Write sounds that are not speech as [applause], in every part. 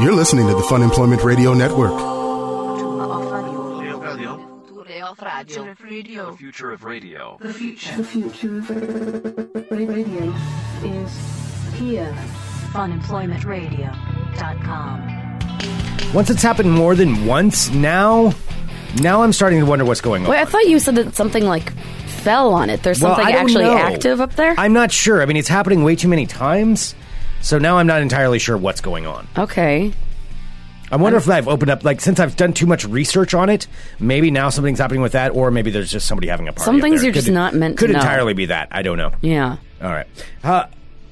You're listening to the Fun Employment Radio Network. Future radio. The future of radio. The future. The future of radio is here. Funemploymentradio.com. Once it's happened more than once, now, now I'm starting to wonder what's going on. Wait, I thought you said that something like fell on it. There's something I don't actually know. active up there. I'm not sure. I mean, it's happening way too many times, so now I'm not entirely sure what's going on. okay. I wonder if I've opened up, like, since I've done too much research on it, maybe now something's happening with that, or maybe there's just somebody having a party. Some up things there. you're just not meant to Could know. entirely be that. I don't know. Yeah. All right. Uh,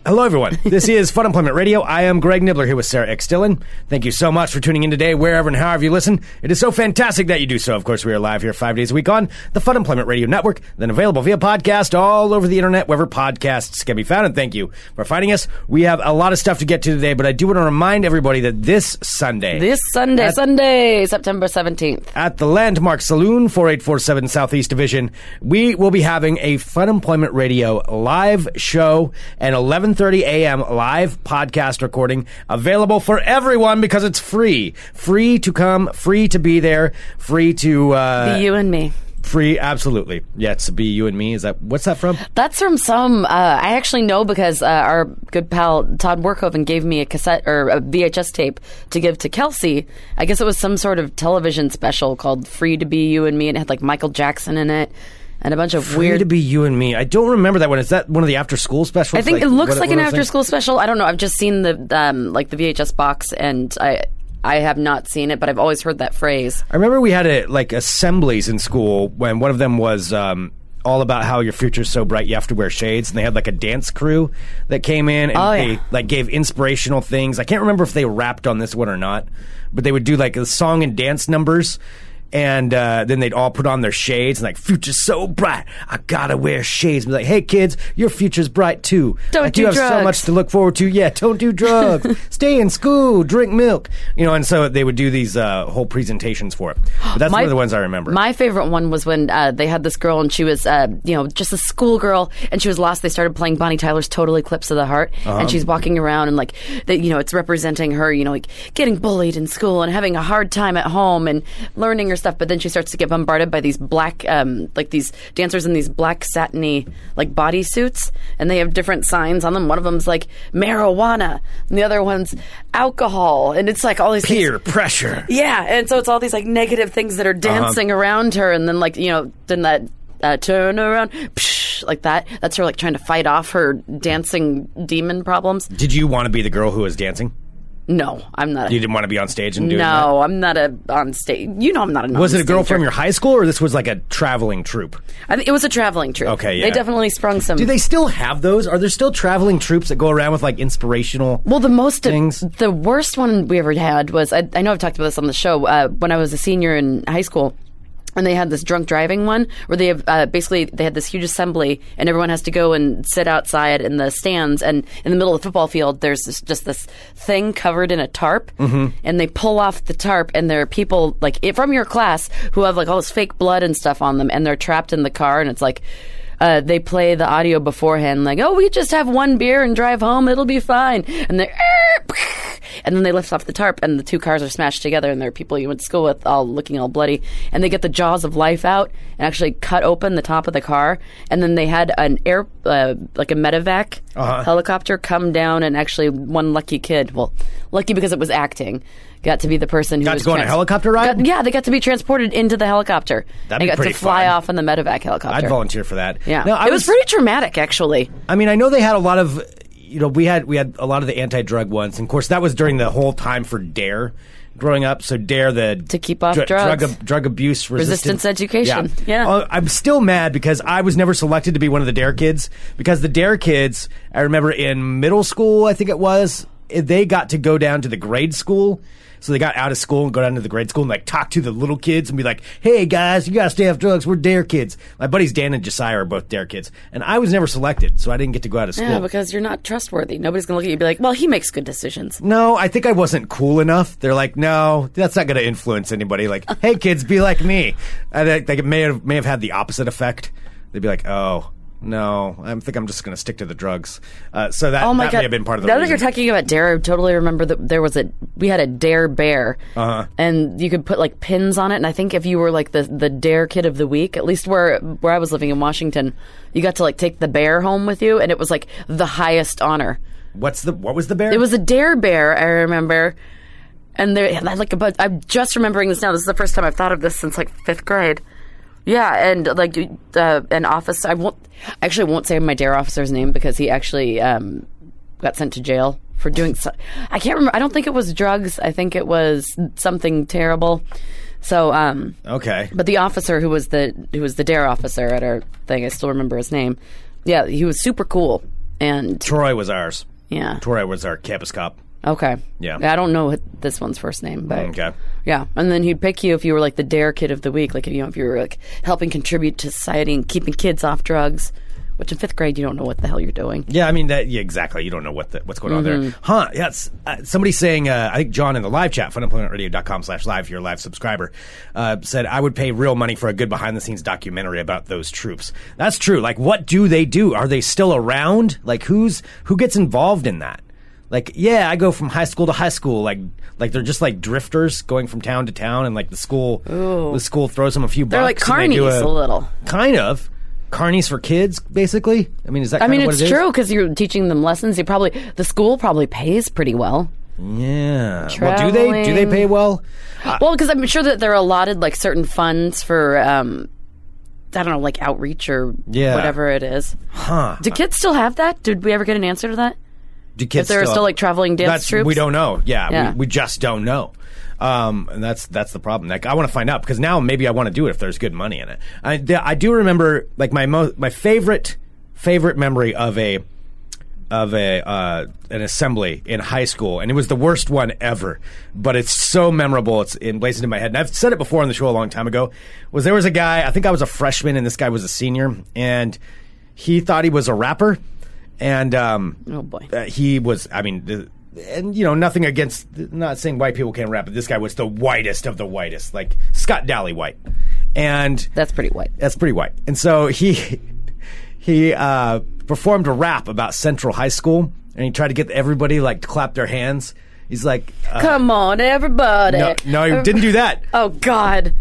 Hello, everyone. [laughs] This is Fun Employment Radio. I am Greg Nibler here with Sarah X. Dillon. Thank you so much for tuning in today, wherever and however you listen. It is so fantastic that you do so. Of course, we are live here five days a week on the Fun Employment Radio Network, then available via podcast all over the internet, wherever podcasts can be found. And thank you for finding us. We have a lot of stuff to get to today, but I do want to remind everybody that this Sunday, this Sunday, at, Sunday, September 17th, at the Landmark Saloon, 4847 Southeast Division, we will be having a Fun Employment Radio live show at 11 7:30 a.m. live podcast recording available for everyone because it's free. Free to come, free to be there, free to uh, be you and me. Free, absolutely. Yeah, it's be you and me. Is that what's that from? That's from some. Uh, I actually know because uh, our good pal Todd Workhoven gave me a cassette or a VHS tape to give to Kelsey. I guess it was some sort of television special called "Free to Be You and Me," and it had like Michael Jackson in it and a bunch of Free weird. to be you and me. I don't remember that one. Is that one of the after school specials? I think it looks what- like what an are after-school special. I don't know. I've just seen the um, like the VHS box, and I I have not seen it, but I've always heard that phrase. I remember we had a, like assemblies in school when one of them was um, all about how your future's so bright you have to wear shades, and they had like a dance crew that came in and Oh, they like gave inspirational things. I can't remember if they rapped on this one or not, but they would do like a song and dance numbers. And uh, then they'd all put on their shades and like, future's so bright, I gotta wear shades. And be like, hey kids, your future's bright too. Don't like, do you have so much to look forward to. Yeah, don't do drugs. [laughs] Stay in school. Drink milk. You know, and so they would do these uh, whole presentations for it. But that's one of the ones I remember. My favorite one was when uh, they had this girl and she was, uh, you know, just a schoolgirl and she was lost. They started playing Bonnie Tyler's "Total Eclipse of the Heart" Uh-huh. and she's walking around and like, that, you know, it's representing her, you know, like getting bullied in school and having a hard time at home and learning her stuff. But then she starts to get bombarded by these black, um, like these dancers in these black satiny like bodysuits, and they have different signs on them. One of them's like marijuana, and the other one's alcohol, and it's like all these things- Peer pressure. yeah, and so it's all these like negative things that are dancing around her, and then like you know, then that uh, turn around, psh, like that. That's her like trying to fight off her dancing demon problems. Did you want to be the girl who was dancing? No, I'm not. A, You didn't want to be on stage and doing no, I'm not a on stage. You know, I'm not a. Was it a girl from your high school, or this was like a traveling troupe? I think it was a traveling troupe. Okay, yeah. They definitely sprung some. Do they still have those? Are there still traveling troops that go around with like inspirational? Well, the most, things? the worst one we ever had was I, I know I've talked about this on the show uh, when I was a senior in high school. And they had this drunk driving one where they have uh, basically they had this huge assembly and everyone has to go and sit outside in the stands and in the middle of the football field there's this, just this thing covered in a tarp and they pull off the tarp and there are people like i- from your class who have like all this fake blood and stuff on them and they're trapped in the car and it's like uh, they play the audio beforehand, like, "Oh, we just have one beer and drive home; it'll be fine." And they, [laughs] and then they lift off the tarp, and the two cars are smashed together, and there are people you went to school with, all looking all bloody, and they get the jaws of life out and actually cut open the top of the car, and then they had an air, uh, like a medevac Uh-huh. helicopter, come down, and actually one lucky kid, well, lucky because it was acting. Got to be the person who Got to was go on a helicopter ride? Got- yeah, they got to be transported into the helicopter. Be got pretty to fly fun. off in the medevac helicopter. I'd volunteer for that. Yeah, No, I it was, pretty traumatic, actually. I mean, I know they had a lot of, you know, we had we had a lot of the anti-drug ones, and of course that was during the whole time for Dare. Growing up, so Dare the To keep off dr- drugs. drug, drug abuse Resistance education. Yeah. Uh, I'm still mad because I was never selected to be one of the Dare kids because the Dare kids, I remember in middle school, I think it was, they got to go down to the grade school. So they got out of school and go down to the grade school and like talk to the little kids and be like, "Hey guys, you gotta stay off drugs. We're Dare kids." My buddies Dan and Josiah are both Dare kids, and I was never selected, so I didn't get to go out of school. Yeah, because you're not trustworthy. Nobody's to look at you and be like, well, he makes good decisions. No, I think I wasn't cool enough. They're like, no, that's not to influence anybody. Like, hey, kids, be like me. I think think it may have may have had the opposite effect. They'd be like, oh, No, I think I'm just going to stick to the drugs. Uh, so that, Oh my that god! may have been part of the now that you're talking about Dare, I totally remember that there was a we had a Dare bear, Uh-huh. and you could put like pins on it. And I think if you were like the the Dare kid of the week, at least where where I was living in Washington, you got to like take the bear home with you, and it was like the highest honor. What's the what was the bear? It was a Dare bear, I remember. And there, like, but I'm just remembering this now. This is the first time I've thought of this since like fifth grade. Yeah, and like uh, an office. I won't actually won't say my dare officer's name because he actually um, got sent to jail for doing. So, I can't remember. I don't think it was drugs. I think it was something terrible. So, um, okay. but the officer who was the who was the dare officer at our thing, I still remember his name. Yeah, he was super cool. And Troy was ours. yeah, Troy was our campus cop. Okay. Yeah. I don't know what this one's first name, but Okay. yeah. And then he'd pick you if you were like the dare kid of the week, like you know if you were like helping contribute to society and keeping kids off drugs. Which in fifth grade you don't know what the hell you're doing. Yeah, I mean that. Yeah, exactly. You don't know what the, what's going on Mm-hmm. there, huh? Yeah, uh, somebody saying. Uh, I think John in the live chat, funemploymentradio.com slash live. If you're a live subscriber, uh, said I would pay real money for a good behind the scenes documentary about those troops. That's true. Like, what do they do? Are they still around? Like, who's who gets involved in that? Like, yeah, I go from high school to high school. Like, like they're just like drifters going from town to town, and like the school, the school throws them a few. They're like bucks and they do carnies a little. kind of carnies for kids, basically. I mean, is that? I kind mean, it's it true because you're teaching them lessons. You probably the school probably pays pretty well. Yeah. Well, do they do they pay well? well, because I'm sure that they're allotted like certain funds for um, I don't know, like outreach or Yeah. whatever it is. Huh? Do kids still have that? Did we ever get an answer to that? Do kids If there are still like traveling dance That's troops? we don't know. Yeah, Yeah. We, we just don't know. Um, and that's that's the problem. Like, I want to find out because now maybe I want to do it if there's good money in it. I, I do remember like my mo- my favorite favorite memory of a of a uh, an assembly in high school, and it was the worst one ever. But it's so memorable; it's emblazoned in my head. And I've said it before on the show a long time ago. Was there was a guy? I think I was a freshman, and this guy was a senior, and he thought he was a rapper, and um, Oh, boy. uh, he was. I mean. The, and you know nothing against not saying white people can't rap but this guy was the whitest of the whitest like scott dally white and That's pretty white. that's pretty white. And so he [laughs] he uh, performed a rap about Central High School, and he tried to get everybody like to clap their hands. He's like, uh, Come on, everybody. no, no, he didn't do that. Oh God.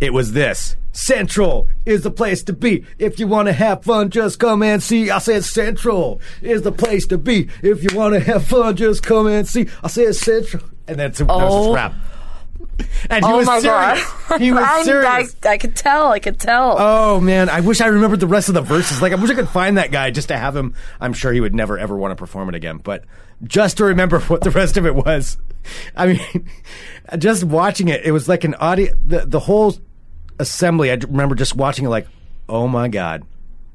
It was this. Central is the place to be. If you want to have fun, just come and see. I said Central is the place to be. If you want to have fun, just come and see. I said Central. And that's that was Oh. his rap. And he oh was my serious. God. He [laughs] was I, serious. I, I could tell. I could tell. Oh man, I wish I remembered the rest of the verses. Like I wish I could find that guy just to have him. I'm sure he would never ever want to perform it again, but just to remember [laughs] what the rest of it was. I mean, [laughs] just watching it, it was like an audio. The the whole assembly. I remember just watching it, like, oh my god.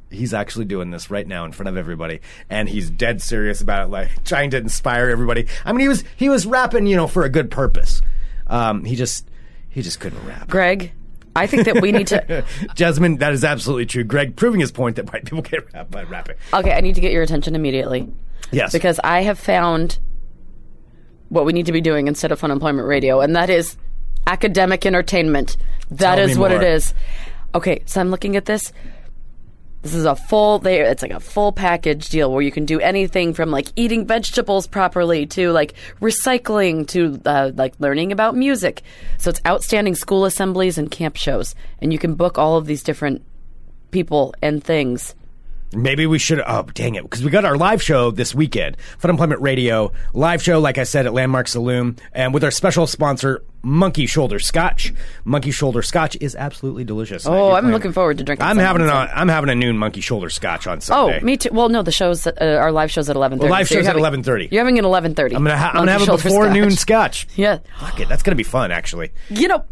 He's actually doing this right now in front of everybody, and he's dead serious about it, like [laughs] trying to inspire everybody. I mean, he was he was rapping, you know, for a good purpose. Um, he just he just couldn't rap. Greg, I think that we need to. [laughs] Jasmine, that is absolutely true. Greg proving his point that white people [laughs] can't rap by rapping. Okay, I need to get your attention immediately Yes. because I have found what we need to be doing instead of unemployment radio, and that is academic entertainment. That Tell is what more. it is. Okay, so I'm looking at this. This is a full there it's like a full package deal where you can do anything from like eating vegetables properly to like recycling to uh, like learning about music. So it's outstanding school assemblies and camp shows and you can book all of these different people and things. Maybe we should. Oh, dang it! Because we got our live show this weekend, Fun Employment Radio live show. Like I said, at Landmark Saloon, and with our special sponsor, Monkey Shoulder Scotch. Monkey Shoulder Scotch is absolutely delicious. Oh, I'm looking forward to drinking I'm having an. on I'm having a noon Monkey Shoulder Scotch on Sunday. Oh, me too. Well, no, the show's uh, our live show's at eleven thirty. live show's at 11:30. You're having an eleven thirty. I'm gonna. Ha- I'm gonna have a before noon Scotch. [laughs] Yeah, Fuck it. That's gonna be fun, actually. you know,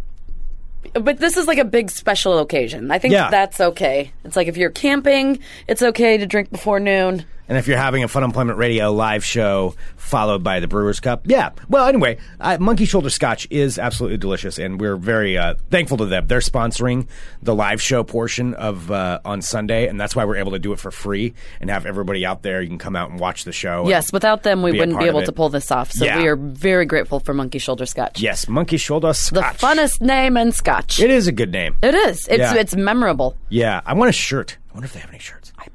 but this is like a big special occasion. I think Yeah. that's okay. It's like if you're camping, it's okay to drink before noon. And if you're having a Fun Employment Radio live show followed by the Brewers Cup, yeah. Well, anyway, uh, Monkey Shoulder Scotch is absolutely delicious, and we're very uh, thankful to them. They're sponsoring the live show portion of uh, on Sunday, and that's why we're able to do it for free and have everybody out there. You can come out and watch the show. Yes, without them, we Be wouldn't be able to pull this off. So Yeah. we are very grateful for Monkey Shoulder Scotch. Yes, Monkey Shoulder Scotch, the funnest name in Scotch. It is a good name. It is. It's Yeah. it's memorable. Yeah, I want a shirt. I wonder if they have any shirts. I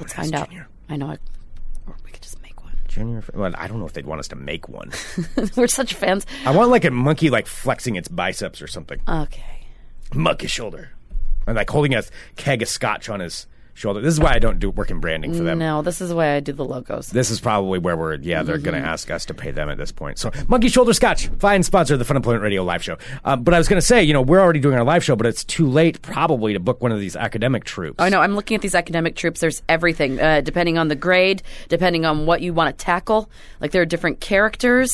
Let's find out. Junior. I know. I, or we could just make one. Junior. Well, I don't know if they'd want us to make one. [laughs] We're such fans. I want like a monkey like flexing its biceps or something. Okay. Monkey shoulder, and like holding a keg of scotch on his shoulder. This is why I don't do work in branding for them. No, this is why I do the logos. This is probably where we're, yeah, they're going Mm-hmm. to ask us to pay them at this point. So, Monkey Shoulder Scotch, fine sponsor of the Fun Employment Radio live show. Um, but I was going to say, you know, we're already doing our live show, but it's too late probably to book one of these academic troops. I know. I'm looking at these academic troops. There's everything, uh, depending on the grade, depending on what you want to tackle. Like there are different characters.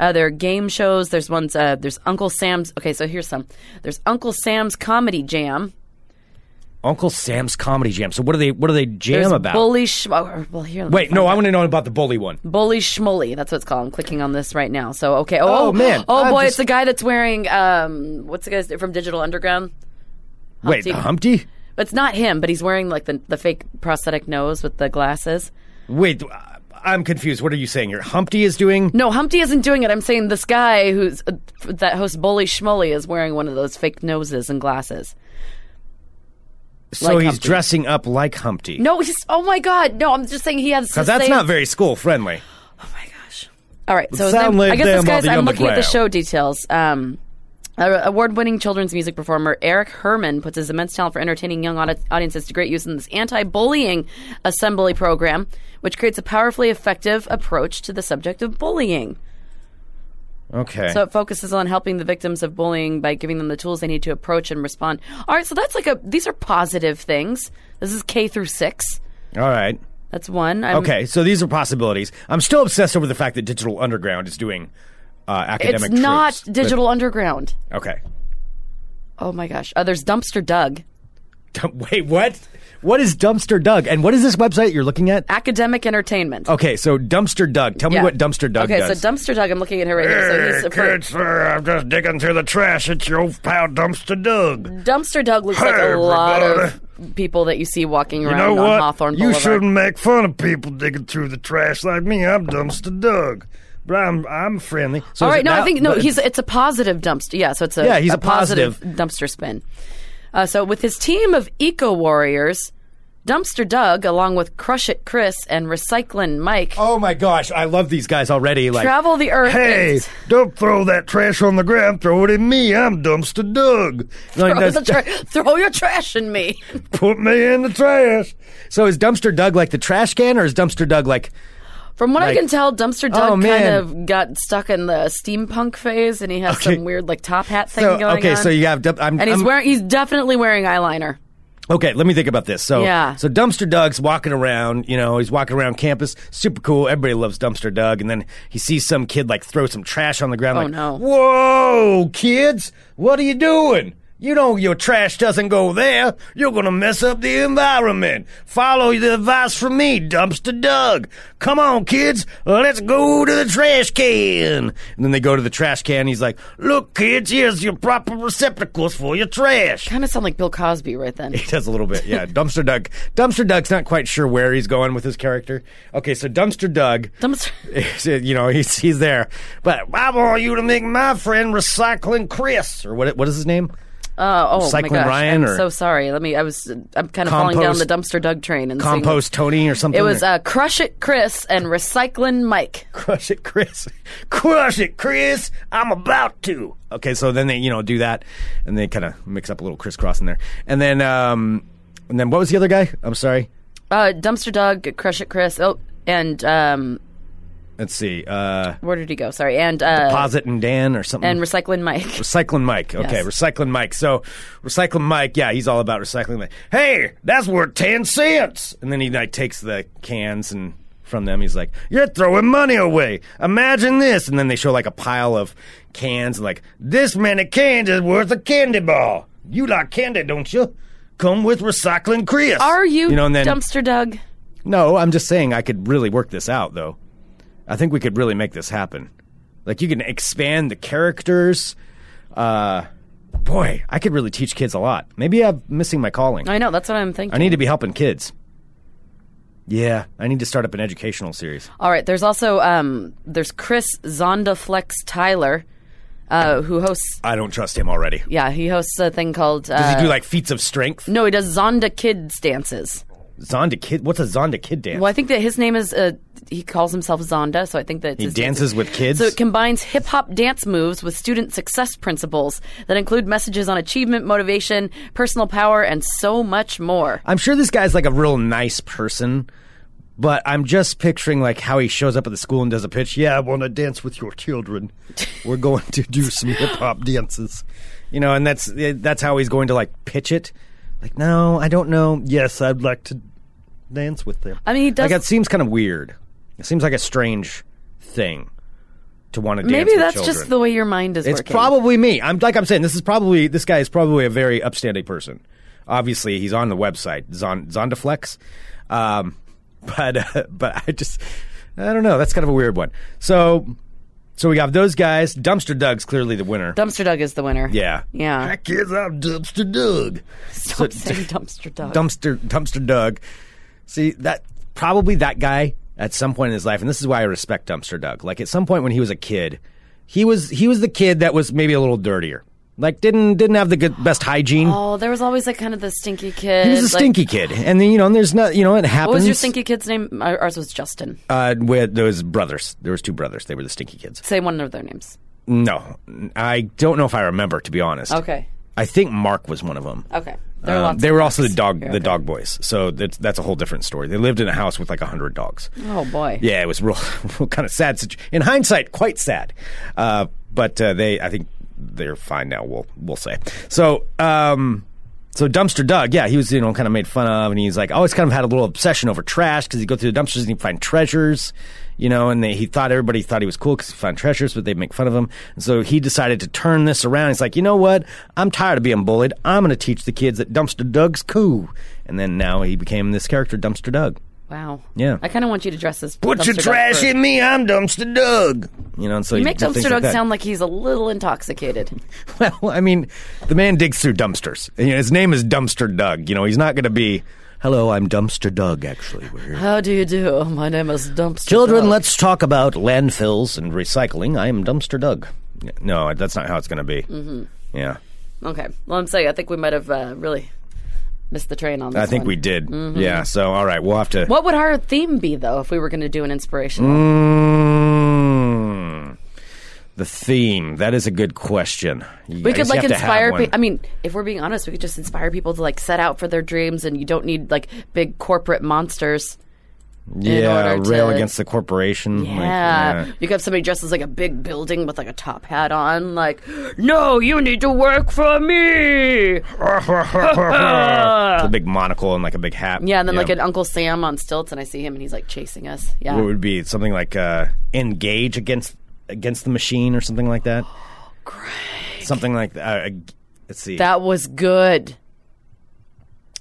Uh, there are game shows. There's ones. Uh, there's Uncle Sam's. Okay, so here's some. There's Uncle Sam's Comedy Jam. Uncle Sam's Comedy Jam. So, what do they, what do they jam There's about? Bully. Sh- oh, well, here. Wait, no, I want to know about the bully one. Bully Schmully. That's what it's called. I'm clicking on this right now. So okay. Oh, Oh, man. Oh boy, just- it's the guy that's wearing um. What's the guy's from Digital Underground? Wait, Humpty? But it's not him. But he's wearing like the the fake prosthetic nose with the glasses. Wait, I'm confused. What are you saying here? Humpty is doing. No, Humpty isn't doing it. I'm saying this guy who's uh, that hosts Bully Schmully is wearing one of those fake noses and glasses. So like he's Humpty. dressing up like Humpty. No, he's oh my god. No, I'm just saying he has. Because that's same- not very school friendly. Oh my gosh. All right, so name- like I guess this guy's. I'm looking at the show details. Um, award-winning children's music performer Eric Herman puts his immense talent for entertaining young audi- audiences to great use in this anti-bullying assembly program, which creates a powerfully effective approach to the subject of bullying. Okay. So it focuses on helping the victims of bullying by giving them the tools they need to approach and respond. All right, so that's like a. These are positive things. This is K through six. All right. That's one. I'm, Okay, so these are possibilities. I'm still obsessed over the fact that Digital Underground is doing uh, It's academic. not troops, but- Digital Underground. Okay. Oh my gosh. Uh, there's Dumpster Doug. [laughs] Wait, what? What is Dumpster Doug? And what is this website you're looking at? Academic entertainment. Okay, so Dumpster Doug. Tell me Yeah. what Dumpster Doug okay, does. so Dumpster Doug, I'm looking at her right here. So he's for, uh, I'm just digging through the trash. It's your old pal Dumpster Doug. Dumpster Doug looks like Hey, a lot of people that you see walking You around know on what? Hawthorne you Boulevard. shouldn't make fun of people digging through the trash like me. I'm Dumpster Doug. But I'm I'm friendly. So All is right, it no, I now- think no. but- He's it's a positive dumpster. Yeah, so it's a Yeah, he's a positive positive. dumpster spin. Uh, so with his team of eco warriors, Dumpster Doug, along with Crush It Chris and Recyclin' Mike, Oh my gosh, I love these guys already. Like, travel the earth. Hey, and- don't throw that trash on the ground. Throw it in me. I'm Dumpster Doug. like, throw, tra- [laughs] throw your trash in me. Put me in the trash. so is Dumpster Doug like the trash can, or is Dumpster Doug like? From what I can tell, Dumpster Oh, Doug kind of got stuck in the steampunk phase, and he has Okay. some weird like top hat thing So going okay, on. so you have. I'm, and he's I'm- wearing he's definitely wearing eyeliner. Okay, let me think about this. So, Yeah. so Dumpster Doug's walking around. You know, he's walking around campus, super cool. Everybody loves Dumpster Doug, and then he sees some kid like throw some trash on the ground. Oh, like, no. Whoa, kids, what are you doing? You know your trash doesn't go there. You're gonna mess up the environment. Follow the advice from me, Dumpster Doug. Come on, kids, let's go to the trash can. And then they go to the trash can. He's like, "Look, kids, here's your proper receptacles for your trash." Kind of sound like Bill Cosby right then. [laughs] He does a little bit, yeah. Dumpster Doug. Dumpster Doug's not quite sure where he's going with his character. Okay, so Dumpster Doug, Dumpster. [laughs] you know, he's he's there, but I want you to make my friend Recycling Chris, or what? What is his name? Uh, oh my Recycling gosh! Ryan I'm or- so sorry. Let me. I was. I'm kind of falling down the Dumpster Doug train and. Compost Tony or something? It was or- uh, Crush It Chris and Recycling Mike. Crush it, Chris. Crush it, Chris. I'm about to. Okay, so then they, you know, do that, and they kind of mix up a little crisscross in there, and then, um, and then what was the other guy? I'm sorry. Uh, Dumpster Doug, Crush It Chris. Oh, and um, Let's see. Uh, where did he go? Sorry, and uh, Deposit and Dan or something. and recycling Mike. Recycling Mike. [laughs] Okay, Yes. Recycling Mike. So, Recycling Mike, yeah, he's all about recycling. Mike. Hey, that's worth 10 cents. And then he like takes the cans and from them he's like, "You're throwing money away. Imagine this." And then they show like a pile of cans and like, "This many cans is worth a candy bar. You like candy, don't you? Come with Recycling Chris." Are you, You know, and then Dumpster Doug? No, I'm just saying I could really work this out, though. I think we could really make this happen. Like you can expand the characters. Uh, boy, I could really teach kids a lot. Maybe I'm missing my calling. I know that's what I'm thinking. I need to be helping kids. Yeah, I need to start up an educational series. All right. There's also um, there's Chris Zondaflex Tyler, uh, who hosts. I don't trust him already. Yeah, he hosts a thing called. Uh, Does he do like feats of strength? No, he does Zonda Kids dances. Zonda kid. What's a Zonda kid dance? Well, I think that his name is. Uh, he calls himself Zonda, so I think that He his dances with kids? So it combines hip hop dance moves with student success principles that include messages on achievement, motivation, personal power, and so much more. I'm sure this guy's like a real nice person, but I'm just picturing like how he shows up at the school and does a pitch. Yeah, I want to dance with your children. [laughs] We're going to do some hip hop dances, you know, and that's that's how he's going to like pitch it. Like, no, I don't know. Yes, I'd like to dance with them. I mean, he does- Like, it seems kind of weird. It seems like a strange thing to want to dance. Maybe that's children. just the way your mind is It's working. probably me. I'm like I'm saying. This is probably this guy is probably a very upstanding person. Obviously, he's on the website Zon, Zondaflex, um, [laughs] but uh, but I just I don't know. That's kind of a weird one. So so we got those guys. Dumpster Doug's clearly the winner. Dumpster Doug is the winner. yeah, Yeah. That kid's out Dumpster Doug. Stop saying [laughs] Dumpster Doug. dumpster dumpster Doug. See that probably that guy at some point in his life, and this is why I respect Dumpster Doug. Like at some point when he was a kid, he was he was the kid that was maybe a little dirtier. Like didn't didn't have the good best hygiene. Oh, there was always like kind of the stinky kid. He was a like- stinky kid, and then you know, and there's not, you know, it happens. What was your stinky kid's name? Ours was Justin. Uh, with those brothers, there was two brothers. They were the stinky kids. Say one of their names. No, I don't know if I remember to be honest. Okay. I think Mark was one of them. Okay. There Um, they were also the dog, You're the okay. dog boys. So that's that's a whole different story. They lived in a house with like a hundred dogs. Oh boy. Yeah, it was real, [laughs] real kind of sad. In hindsight, quite sad. Uh, but uh, they, I think they're fine now. We'll we'll say. So, um, so dumpster Doug, yeah, he was you know kind of made fun of, and he's like always kind of had a little obsession over trash because he'd go through the dumpsters and he'd find treasures. You know, and they, he thought everybody thought he was cool because he found treasures, but they'd make fun of him. And so he decided to turn this around. He's like, you know what? I'm tired of being bullied. I'm going to teach the kids that Dumpster Doug's cool. And then now he became this character, Dumpster Doug. Wow. Yeah. I kind of want you to dress as Put your Dumpster Doug trash for- in me, I'm Dumpster Doug. You know, and so You he make did things Dumpster Doug that. sound like he's a little intoxicated. [laughs] Well, I mean, the man digs through dumpsters. And, you know, his name is Dumpster Doug. You know, he's not going to be, hello, I'm Dumpster Doug, actually. We're here. How do you do? My name is Dumpster Children, Doug. let's talk about landfills and recycling. I am Dumpster Doug. No, that's not how it's going to be. Mm-hmm. Yeah. Okay. Well, I'm saying I think we might have uh, really missed the train on this I think one. we did. Yeah. So, all right, we'll have to. What would our theme be, though, if we were going to do an inspirational? Mm, the theme. That is a good question. We I could like have to have inspire. Pe- I mean, if we're being honest, we could just inspire people to like set out for their dreams, and you don't need like big corporate monsters. Yeah, rail to- against the corporation. like, Yeah. you have somebody dressed as like a big building with like a top hat on, like, no, you need to work for me. [laughs] a big monocle and like a big hat. Yeah, and then like an Uncle Sam on stilts, and I see him, and he's like chasing us. Yeah, What would be something like uh, engage against against the machine or something like that? [gasps] Great. Something like that. Uh, let's see. that was good.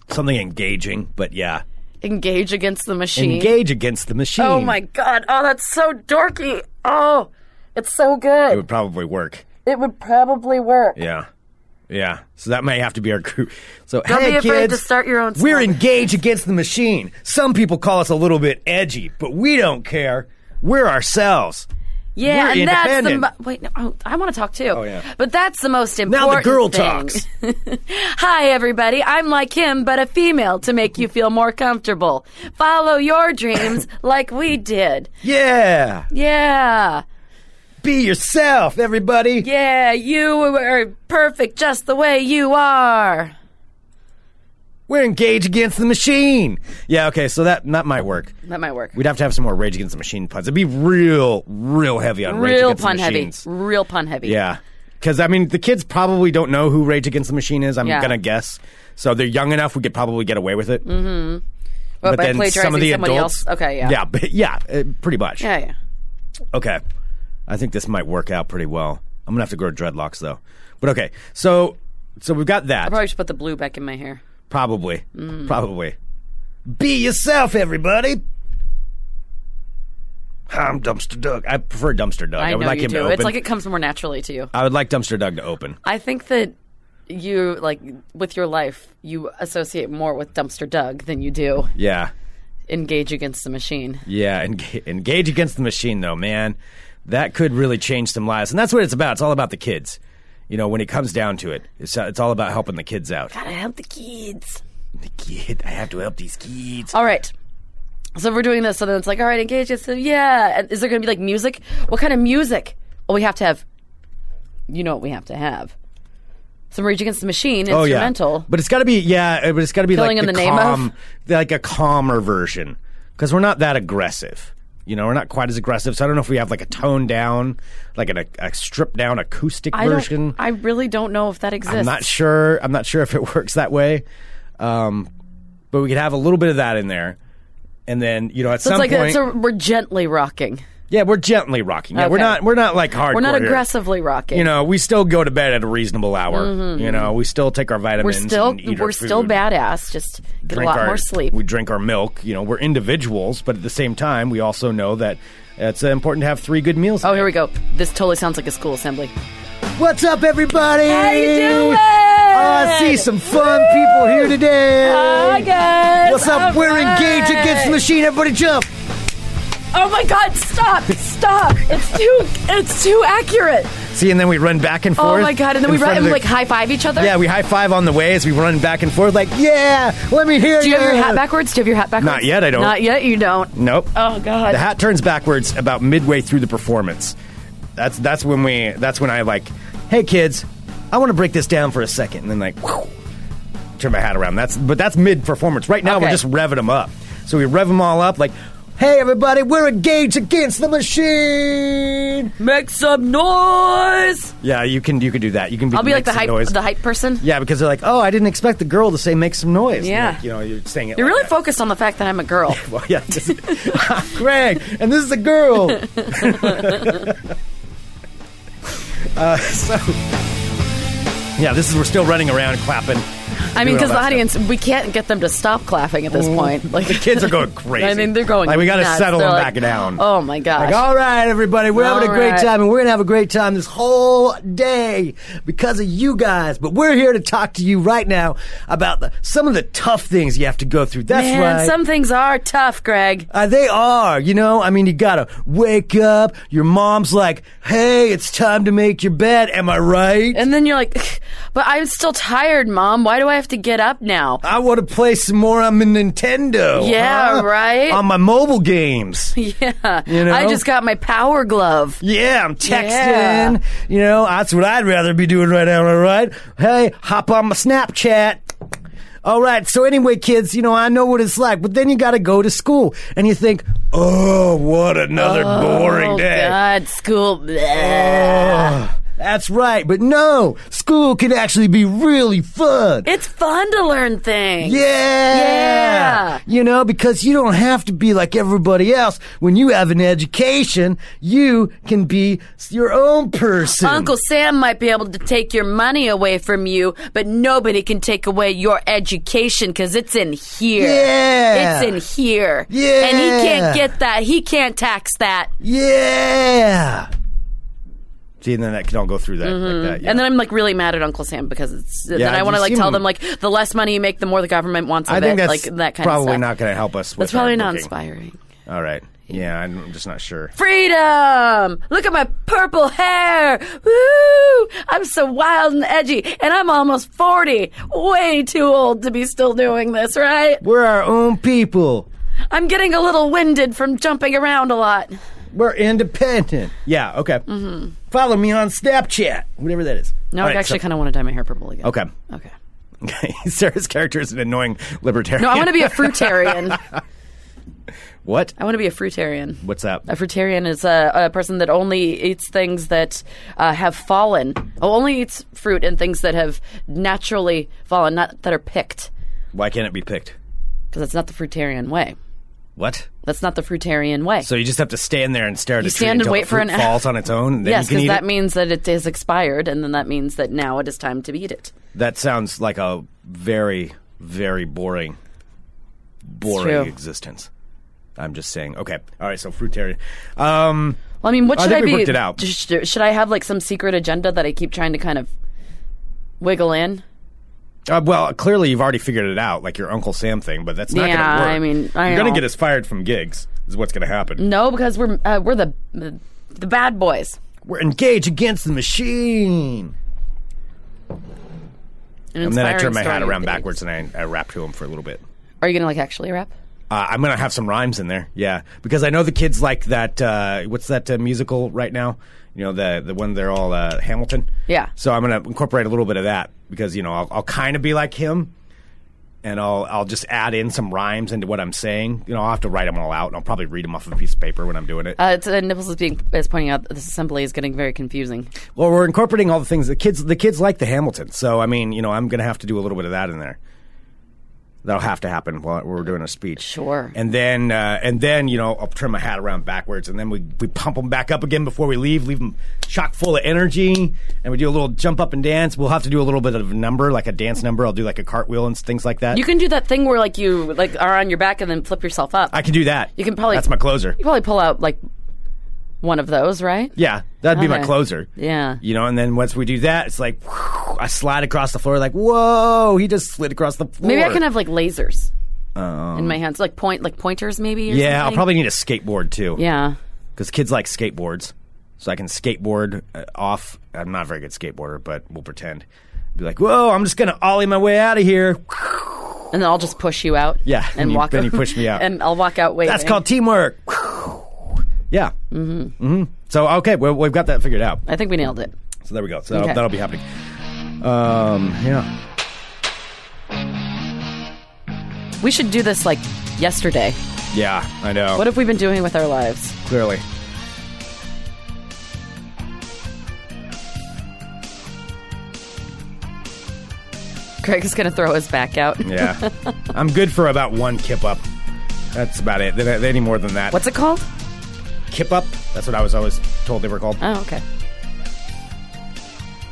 something engaging, but yeah, Engage against the machine. engage against the machine. Oh my god! Oh, that's so dorky. Oh, it's so good. It would probably work. It would probably work. Yeah, yeah. So that may have to be our group. So Don't hey, be afraid kids, to start your own. We're stuff. engaged against the machine. Some people call us a little bit edgy, but we don't care. We're ourselves. Yeah, We're and that's the mo- wait. No, oh, I want to talk too. Oh, yeah. but that's the most important. Now the girl thing. talks. [laughs] Hi, everybody. I'm like him, but a female to make you feel more comfortable. Follow your dreams [laughs] like we did. Yeah, Yeah, be yourself, everybody. yeah. You are perfect just the way you are. We're engaged against the machine. Yeah, okay, so that that might work. That might work. We'd have to have some more Rage Against the Machine puns. It'd be real, real heavy on Rage Real Against pun the heavy. Machines. Real pun heavy. Yeah, because I mean, the kids probably don't know who Rage Against the Machine is. I'm Yeah. gonna guess. So they're young enough. We could probably get away with it. Mm-hmm. But, by then plagiarizing some of the somebody adults, else. Okay. Yeah. yeah, but yeah, uh, pretty much. Yeah. Yeah. Okay, I think this might work out pretty well. I'm gonna have to grow dreadlocks though. But okay, so so we've got that. I probably should put the blue back in my hair. Probably. Mm. Probably. Be yourself, everybody. I'm Dumpster Doug. I prefer Dumpster Doug. I, I would like him do. to open. It's like it comes more naturally to you. I would like Dumpster Doug to open. I think that you like with your life, you associate more with Dumpster Doug than you do Yeah. engage against the machine. Yeah. Engage, engage against the machine, though, man. That could really change some lives. And that's what it's about. It's all about the kids. You know, when it comes down to it, it's, it's all about helping the kids out. Gotta help the kids. The kid, I have to help these kids. All right. So we're doing this, so then it's like, all right, engage. So yeah, And is there going to be like music? What kind of music? Well, we have to have. You know what we have to have? Some Rage Against the Machine Oh yeah, instrumental. but it's got to be yeah, but it's got to be Killing like in the, the name of? calm, like a calmer version because we're not that aggressive. You know, we're not quite as aggressive. So I don't know if we have like a toned down, like an, a, a stripped down acoustic I version. I really don't know if that exists. I'm not sure. I'm not sure if it [laughs] works that way. Um, but we could have a little bit of that in there, and then you know at So some it's like point, so we're gently rocking. Yeah, we're gently rocking. Yeah, we're Okay. not. We're not like hardcore. We're not here. aggressively rocking. You know, we still go to bed at a reasonable hour. You know, we still take our Mm-hmm. we're vitamins. still and eat our we're still food. badass. Just get a drink lot our, more sleep. We drink our milk. You know, we're individuals, but at the same time, we also know that it's uh, important to have three good meals. Oh, here we go. This totally sounds like a school assembly. What's up, everybody? How you doing? Oh, I see some fun people here today. Hi guys. What's up? All We're right. engaged against the machine. Everybody jump. Oh my God! Stop! Stop! It's too it's too accurate. See, and then we run back and oh forth. Oh my God! And then we run and the- like high five each other. Yeah, we high five on the way as we run back and forth, like, yeah, let me hear Do you have your hat backwards? Do you have your hat backwards? Not yet, I don't. Not yet. You don't. Nope. Oh God. The hat turns backwards about midway through the performance. That's that's when we that's when I like, hey kids, I want to break this down for a second, and then like, whew, turn my hat around. That's but that's mid performance. Right now we're just revving them up. So we rev them all up like, hey everybody, we're engaged against the machine. Make some noise. Yeah, you can you can do that. You can be I'll be like the hype noise. the hype person. Yeah, because they're like, oh, I didn't expect the girl to say make some noise. Yeah. Like, you know, you're saying it. You're like really that. focused on the fact that I'm a girl. [laughs] Well, yeah, just, [laughs] Greg, and this is a girl. [laughs] uh, so, yeah, this is we're still running around clapping. I mean, because the audience, we can't get them to stop clapping at this point. Like The kids are going crazy. [laughs] I mean, they're going. Like we got to settle them like, back down. [gasps] Oh my gosh! Like, all right, everybody, we're having a All great right. time, and we're gonna have a great time this whole day because of you guys. But we're here to talk to you right now about the, some of the tough things you have to go through. That's Man, right. some things are tough, Greg. Uh, they are, you know. I mean, you gotta wake up. Your mom's like, "Hey, it's time to make your bed." Am I right? And then you're like, [laughs] but I'm still tired, Mom. Why do I have to get up now? I want to play some more on my Nintendo. Yeah, huh? right? On my mobile games. [laughs] Yeah. You know? I just got my power glove. Yeah, I'm texting. Yeah. You know, that's what I'd rather be doing right now. All right. Hey, hop on my Snapchat. All right. So anyway, kids, you know I know what it's like, but then you got to go to school, and you think, "Oh, what another oh, boring oh, day." God, school. Oh, that's right. But no, school can actually be really fun. It's fun to learn things. Yeah. Yeah. You know, because you don't have to be like everybody else. When you have an education, you can be your own person. Uncle Sam might be able to take your money away from you, but nobody can take away your education because it's in here. Yeah. It's in here. Yeah. And he can't get that. He can't tax that. Yeah. See, and then that can all go through that like that. Yeah. Mm-hmm. And then I'm like really mad at Uncle Sam because it's. then I want to like tell them like the less money you make, the more the government wants of I think it. that's like that kind probably of probably not going to help us. With That's probably not booking. inspiring. All right. Yeah, I'm just not sure. Freedom! Look at my purple hair! Woo! I'm so wild and edgy, and I'm almost 40. Way too old to be still doing this, right? We're our own people. I'm getting a little winded from jumping around a lot. We're independent. Yeah. Okay. Mm-hmm. Follow me on Snapchat, whatever that is. All I right, actually so- kind of want to dye my hair purple again. Okay. Okay. Okay. [laughs] Sarah's character is an annoying libertarian. No, I want to be a fruitarian. [laughs] what? I want to be a fruitarian. What's that? A fruitarian is a, a person that only eats things that uh, have fallen. Oh, only eats fruit and things that have naturally fallen, not that are picked. Why can't it be picked? Because that's not the fruitarian way. What? That's not the fruitarian way. So you just have to stand there and stare at You a tree stand and until wait the for fruit an- falls [laughs] on its own, and then yes, you can because eat that it. means that it is expired, and then that means that now it is time to eat it. that sounds like a very, very boring, boring true. existence. I'm just saying. Okay. All right. So fruitarian. Um, Well, I mean, what I should think I, we be? worked it out. Should I have like some secret agenda that I keep trying to kind of wiggle in? Uh, well, clearly you've already figured it out, like your Uncle Sam thing, but that's not going to work. I mean, I you're going to get us fired from gigs. Is what's going to happen. No, because we're uh, we're the, the bad boys. We're engaged against the machine. An and then I turn my hat around backwards and I, I rap to him for a little bit. Are you gonna like actually rap? Uh, I'm gonna have some rhymes in there, yeah, because I know the kids like that. Uh, what's that uh, musical right now? You know, the the one they're all uh, Hamilton. Yeah. So I'm gonna incorporate a little bit of that because you know I'll, I'll kind of be like him, and I'll I'll just add in some rhymes into what I'm saying. You know, I'll have to write them all out, and I'll probably read them off of a piece of paper when I'm doing it. Uh, it's, uh, Nipples is being is pointing out that this assembly is getting very confusing. well, we're incorporating all the things the kids the kids like the Hamilton. So I mean, you know, I'm gonna have to do a little bit of that in there. That'll have to happen while we're doing a speech. Sure. And then, uh, and then, you know, I'll turn my hat around backwards, and then we, we pump them back up again before we leave. Leave them chock full of energy, and we do a little jump up and dance. We'll have to do a little bit of a number, like a dance number. I'll do like a cartwheel and things like that. You can do that thing where like you like are on your back and then flip yourself up. I can do that. You can probably- That's my closer. you probably pull out like one of those, right? Yeah, that'd be my Okay. closer. Yeah. You know, and then once we do that, it's like I slide across the floor, like whoa, he just slid across the floor. Maybe I can have like lasers in my hands, like point like pointers, maybe. Or Um, Yeah, I'll something? probably need a skateboard too. Yeah. because kids like skateboards, so I can skateboard uh, off. I'm not a very good skateboarder, but we'll pretend. Be like, whoa, I'm just gonna ollie my way out of here. And then I'll just push you out. Yeah, and and you- walk. then you [laughs] push me out. and I'll walk out waving. That's called teamwork. Yeah. Mm-hmm. Mm-hmm. So okay, well, we've got that figured out. I think we nailed it. So there we go. So Okay. that'll, that'll be happening. Um, yeah. We should do this like yesterday. Yeah, I know. What have we been doing with our lives? Clearly. Greg is going to throw his back out. Yeah. [laughs] I'm good for about one kip up. That's about it. Any more than that. What's it called? Kip up? That's what I was always told they were called. Oh, okay.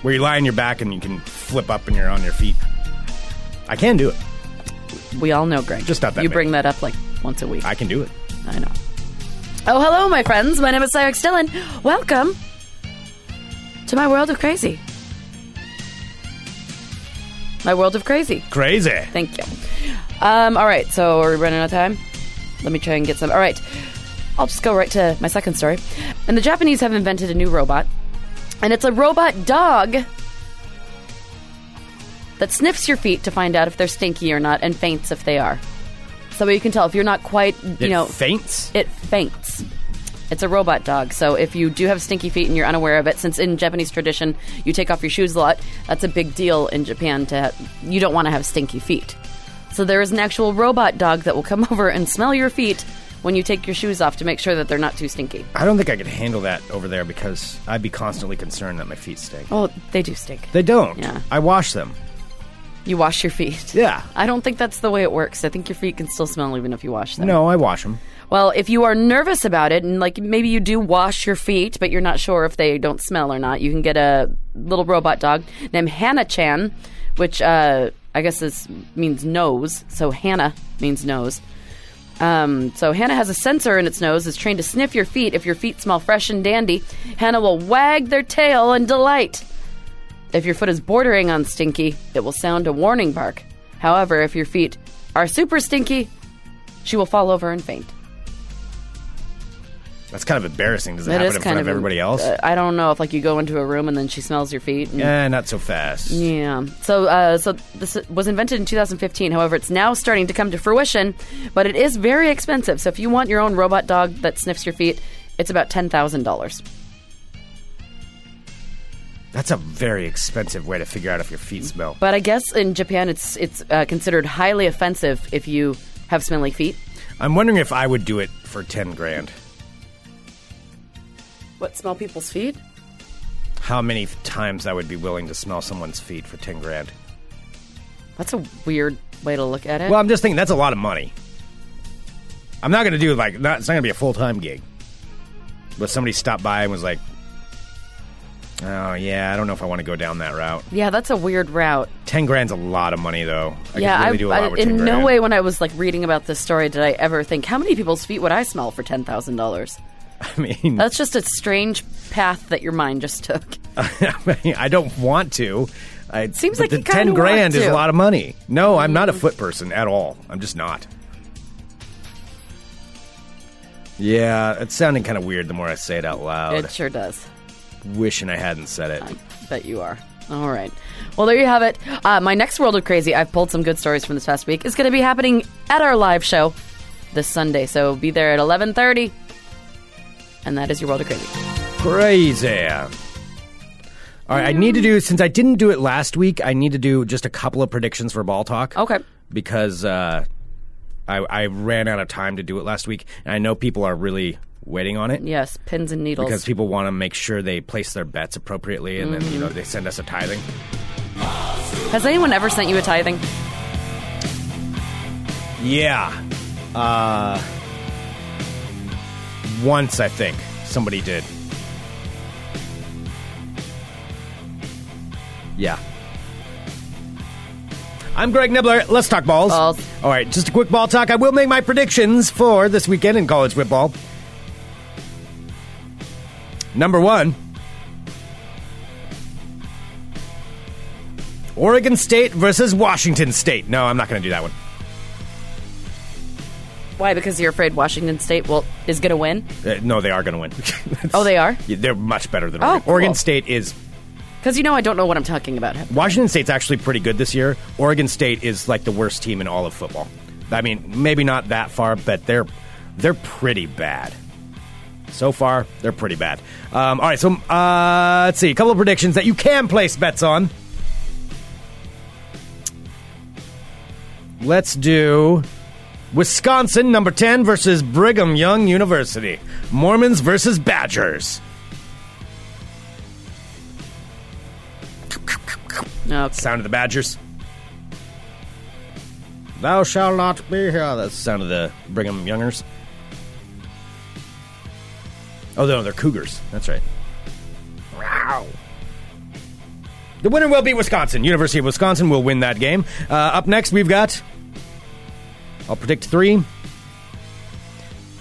Where you lie on your back and you can flip up and you're on your feet. I can do it. We all know Greg. Just not that You big. bring that up like once a week. I can do it. I know. Oh, hello, my friends. My name is Sarah X. Dillon. Welcome to my world of crazy. My world of crazy. Crazy. Thank you. Um, all right, so are we running out of time? Let me try and get some. All right, I'll just go right to my second story. And the Japanese have invented a new robot, and it's a robot dog that sniffs your feet to find out if they're stinky or not, and faints if they are. So you can tell if you're not quite, you it know, faints? it faints. It's a robot dog, so if you do have stinky feet and you're unaware of it, since in Japanese tradition you take off your shoes a lot, that's a big deal in Japan. To you don't want to have stinky feet, so there is an actual robot dog that will come [laughs] over and smell your feet when you take your shoes off to make sure that they're not too stinky. I don't think I could handle that over there because I'd be constantly concerned that my feet stink. Oh, they do stink. They don't. Yeah. I wash them. You wash your feet. Yeah. I don't think that's the way it works. I think your feet can still smell even if you wash them. No, I wash them. Well, if you are nervous about it, and like maybe you do wash your feet, but you're not sure if they don't smell or not, you can get a little robot dog named Hannah Chan, which uh, I guess is means nose. So Hannah means nose. Um, so Hannah has a sensor in its nose, is trained to sniff your feet. If your feet smell fresh and dandy, Hannah will wag their tail in delight. If your foot is bordering on stinky, it will sound a warning bark. However, if your feet are super stinky, she will fall over and faint. That's kind of embarrassing. Does it, It happen in front of of everybody else? uh, I don't know if like you go into a room and then she smells your feet. And, Eh, not so fast. Yeah. So, uh, so this was invented in 2015. However, it's now starting to come to fruition, but it is very expensive. So, if you want your own robot dog that sniffs your feet, it's about ten thousand dollars. That's a very expensive way to figure out if your feet smell. But I guess in Japan, it's it's uh, considered highly offensive if you have smelly feet. I'm wondering if I would do it for 10 grand. What smell people's feet? How many times I would be willing to smell someone's feet for 10 grand? That's a weird way to look at it. Well, I'm just thinking that's a lot of money. I'm not going to do like not, it's not going to be a full time gig. But somebody stopped by and was like, "Oh yeah, I don't know if I want to go down that route." yeah, that's a weird route. Ten grand's a lot of money, though. I yeah, really I, do a lot I- with in 10 no grand. way when I was like reading about this story did I ever think how many people's feet would I smell for ten thousand dollars. [laughs] I mean, That's just a strange path that your mind just took. [laughs] I, mean, I don't want to. I, Seems like the ten grand is a lot of money. No, I'm not a foot person at all. I'm just not. Yeah, it's sounding kind of weird the more I say it out loud. It sure does. Wishing I hadn't said it. I bet you are. All right. Well, there you have it. Uh, my next World of Crazy, I've pulled some good stories from this past week, is going to be happening at our live show this Sunday. So be there at 11.30. And that is your World of Crazy. Crazy. All right, I need to do since I didn't do it last week. I need to do just a couple of predictions for ball talk. Okay. because uh, I, I ran out of time to do it last week, and I know people are really waiting on it Yes, pins and needles. because people want to make sure they place their bets appropriately, and then you know they send us a tithing. Has anyone ever sent you a tithing? Yeah, uh, once I think somebody did. Yeah. I'm Greg Nibler. Let's talk balls. Balls. All right, just a quick ball talk. I will make my predictions for this weekend in college football. Number one Oregon State versus Washington State. No, I'm not going to do that one. Why? Because you're afraid Washington State will is going to win? Uh, no, they are going to win. [laughs] Oh, they are? Yeah, they're much better than Oh, Oregon. cool. Oregon State is. Because you know I don't know what I'm talking about. Washington State's actually pretty good this year. Oregon State is like the worst team in all of football. I mean, maybe not that far, but they're they're pretty bad. So far, they're pretty bad. Um, all right, so uh, let's see a couple of predictions that you can place bets on. Let's do Wisconsin number 10 versus Brigham Young University. Mormons versus Badgers. Okay. Sound of the Badgers. Thou shalt not be here. That's the sound of the Brigham Youngers. Oh, no, they're Cougars. That's right. Wow. The winner will be Wisconsin. University of Wisconsin will win that game. Uh, up next, we've got. I'll predict three.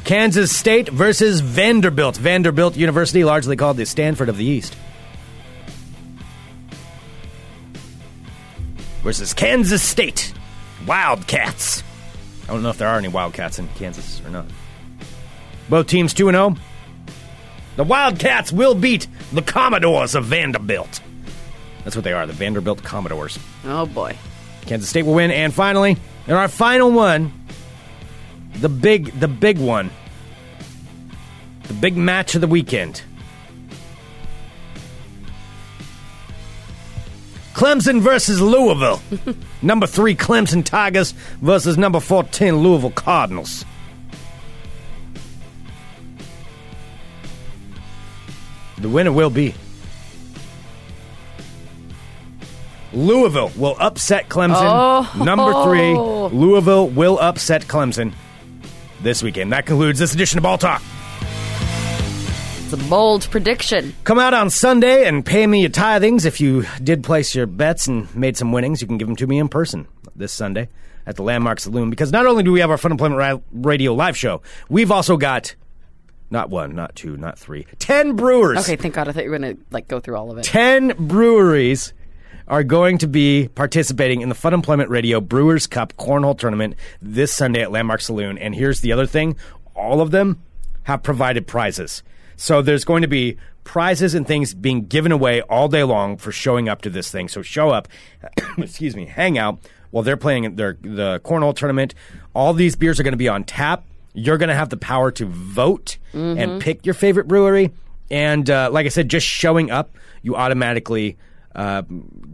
Kansas State versus Vanderbilt. Vanderbilt University, largely called the Stanford of the East. Versus Kansas State. Wildcats. I don't know if there are any Wildcats in Kansas or not. Both teams 2 0. The Wildcats will beat the Commodores of Vanderbilt. That's what they are, the Vanderbilt Commodores. Oh boy. Kansas State will win. And finally, in our final one, the big the big one. The big match of the weekend. Clemson versus Louisville. [laughs] number three Clemson Tigers versus number 14 Louisville Cardinals. The winner will be Louisville will upset Clemson. Oh. Number three, Louisville will upset Clemson this weekend. That concludes this edition of Ball Talk. It's a bold prediction. Come out on Sunday and pay me your tithings. If you did place your bets and made some winnings, you can give them to me in person this Sunday at the Landmark Saloon. Because not only do we have our Fun Employment Radio live show, we've also got not one, not two, not three, ten brewers. Okay, thank God. I thought you were going to like go through all of it. 10 breweries are going to be participating in the Fun Employment Radio Brewers Cup Cornhole Tournament this Sunday at Landmark Saloon. And here's the other thing all of them have provided prizes. So there's going to be prizes and things being given away all day long for showing up to this thing. So show up, [coughs] excuse me, hang out while they're playing their the cornhole tournament. All these beers are going to be on tap. You're going to have the power to vote and pick your favorite brewery. And uh, like I said, just showing up, you automatically uh,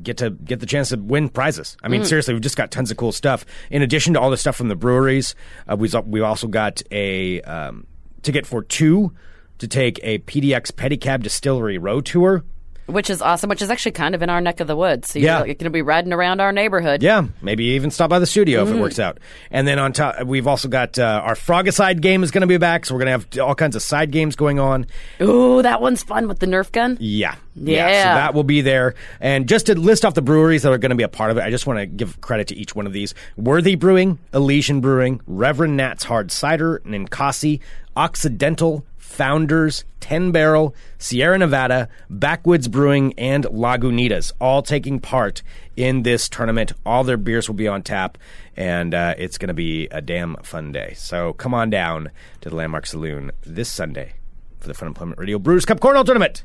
get to get the chance to win prizes. I mean, seriously, we've just got tons of cool stuff. In addition to all the stuff from the breweries, uh, we've we also got a um, ticket for two to take a PDX Pedicab Distillery Road Tour. Which is awesome, which is actually kind of in our neck of the woods. So you're, Yeah. you're going to be riding around our neighborhood. Yeah, maybe even stop by the studio Mm-hmm. if it works out. And then on top, we've also got uh, our Frogicide game is going to be back, so we're going to have all kinds of side games going on. Ooh, that one's fun with the Nerf gun. Yeah. Yeah. So that will be there. And just to list off the breweries that are going to be a part of it, I just want to give credit to each one of these. Worthy Brewing, Elysian Brewing, Reverend Nat's Hard Cider, Ninkasi, Occidental, Founders, Ten Barrel, Sierra Nevada, Backwoods Brewing, and Lagunitas, all taking part in this tournament. All their beers will be on tap, and uh, it's going to be a damn fun day. So come on down to the Landmark Saloon this Sunday for the Fun Employment Radio Brewers Cup Cornhole Tournament.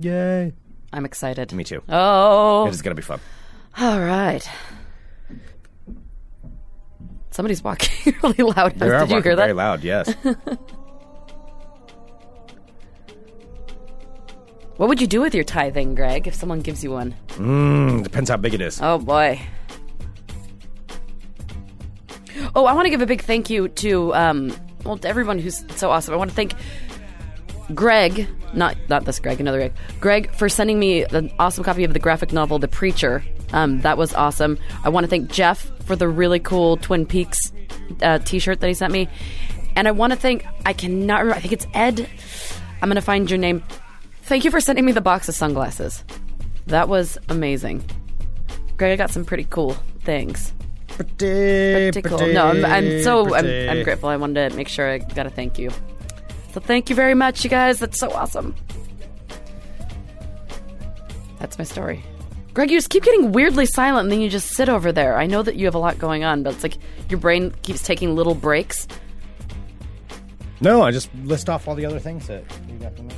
Yay. I'm excited. Me too. Oh, It is going to be fun. all right. Somebody's walking [laughs] really loud. They are Did you walking hear that? very loud, yes. [laughs] What would you do with your tithing, Greg, if someone gives you one? mm, depends how big it is. Oh boy. Oh, I want to give a big thank you to um, well to everyone who's so awesome. I want to thank Greg, not not this Greg, another Greg, Greg for sending me an awesome copy of the graphic novel The Preacher. Um, that was awesome. I want to thank Jeff for the really cool Twin Peaks uh, T-shirt that he sent me, and I want to thank I cannot remember. I think it's Ed. I'm gonna find your name. Thank you for sending me the box of sunglasses. That was amazing. Greg, I got some pretty cool things. Pretty, Pretty cool. No, I'm, I'm so I'm, I'm grateful. I wanted to make sure I got to thank you. So thank you very much, you guys. That's so awesome. That's my story. Greg, you just keep getting weirdly silent, and then you just sit over there. I know that you have a lot going on, but it's like your brain keeps taking little breaks. No, I just list off all the other things that you got from me.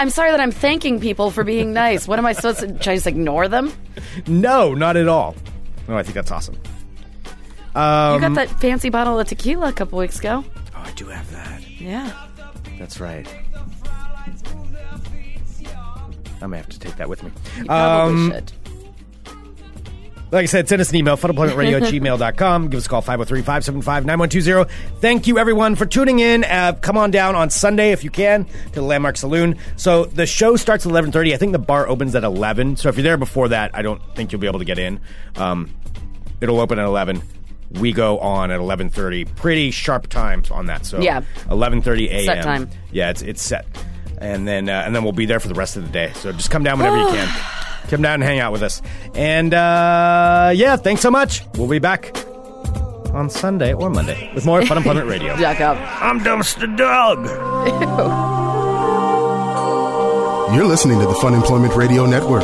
I'm sorry that I'm thanking people for being nice. What am I supposed to? Should I just ignore them? No, not at all. No, I think that's awesome. Um, You got that fancy bottle of tequila a couple weeks ago. Oh, I do have that. Yeah. That's right. I may have to take that with me. You probably Um, should. Like I said, send us an email, funemploymentradio at gmail.com. Give us a call, 503-575-9120. Thank you, everyone, for tuning in. Uh, come on down on Sunday, if you can, to the Landmark Saloon. So the show starts at 11.30. I think the bar opens at 11. So if you're there before that, I don't think you'll be able to get in. Um, it'll open at 11. We go on at 11.30. Pretty sharp times on that. So Yeah. 11.30 a.m. Set time. Yeah, it's, it's set. And then, uh, and then we'll be there for the rest of the day. So just come down whenever you [gasps] can. Come down and hang out with us. And uh, yeah, thanks so much. We'll be back on Sunday or Monday with more Fun Employment [laughs] Radio. Jack up. I'm Dumpster Doug. You're listening to the Fun Employment Radio Network.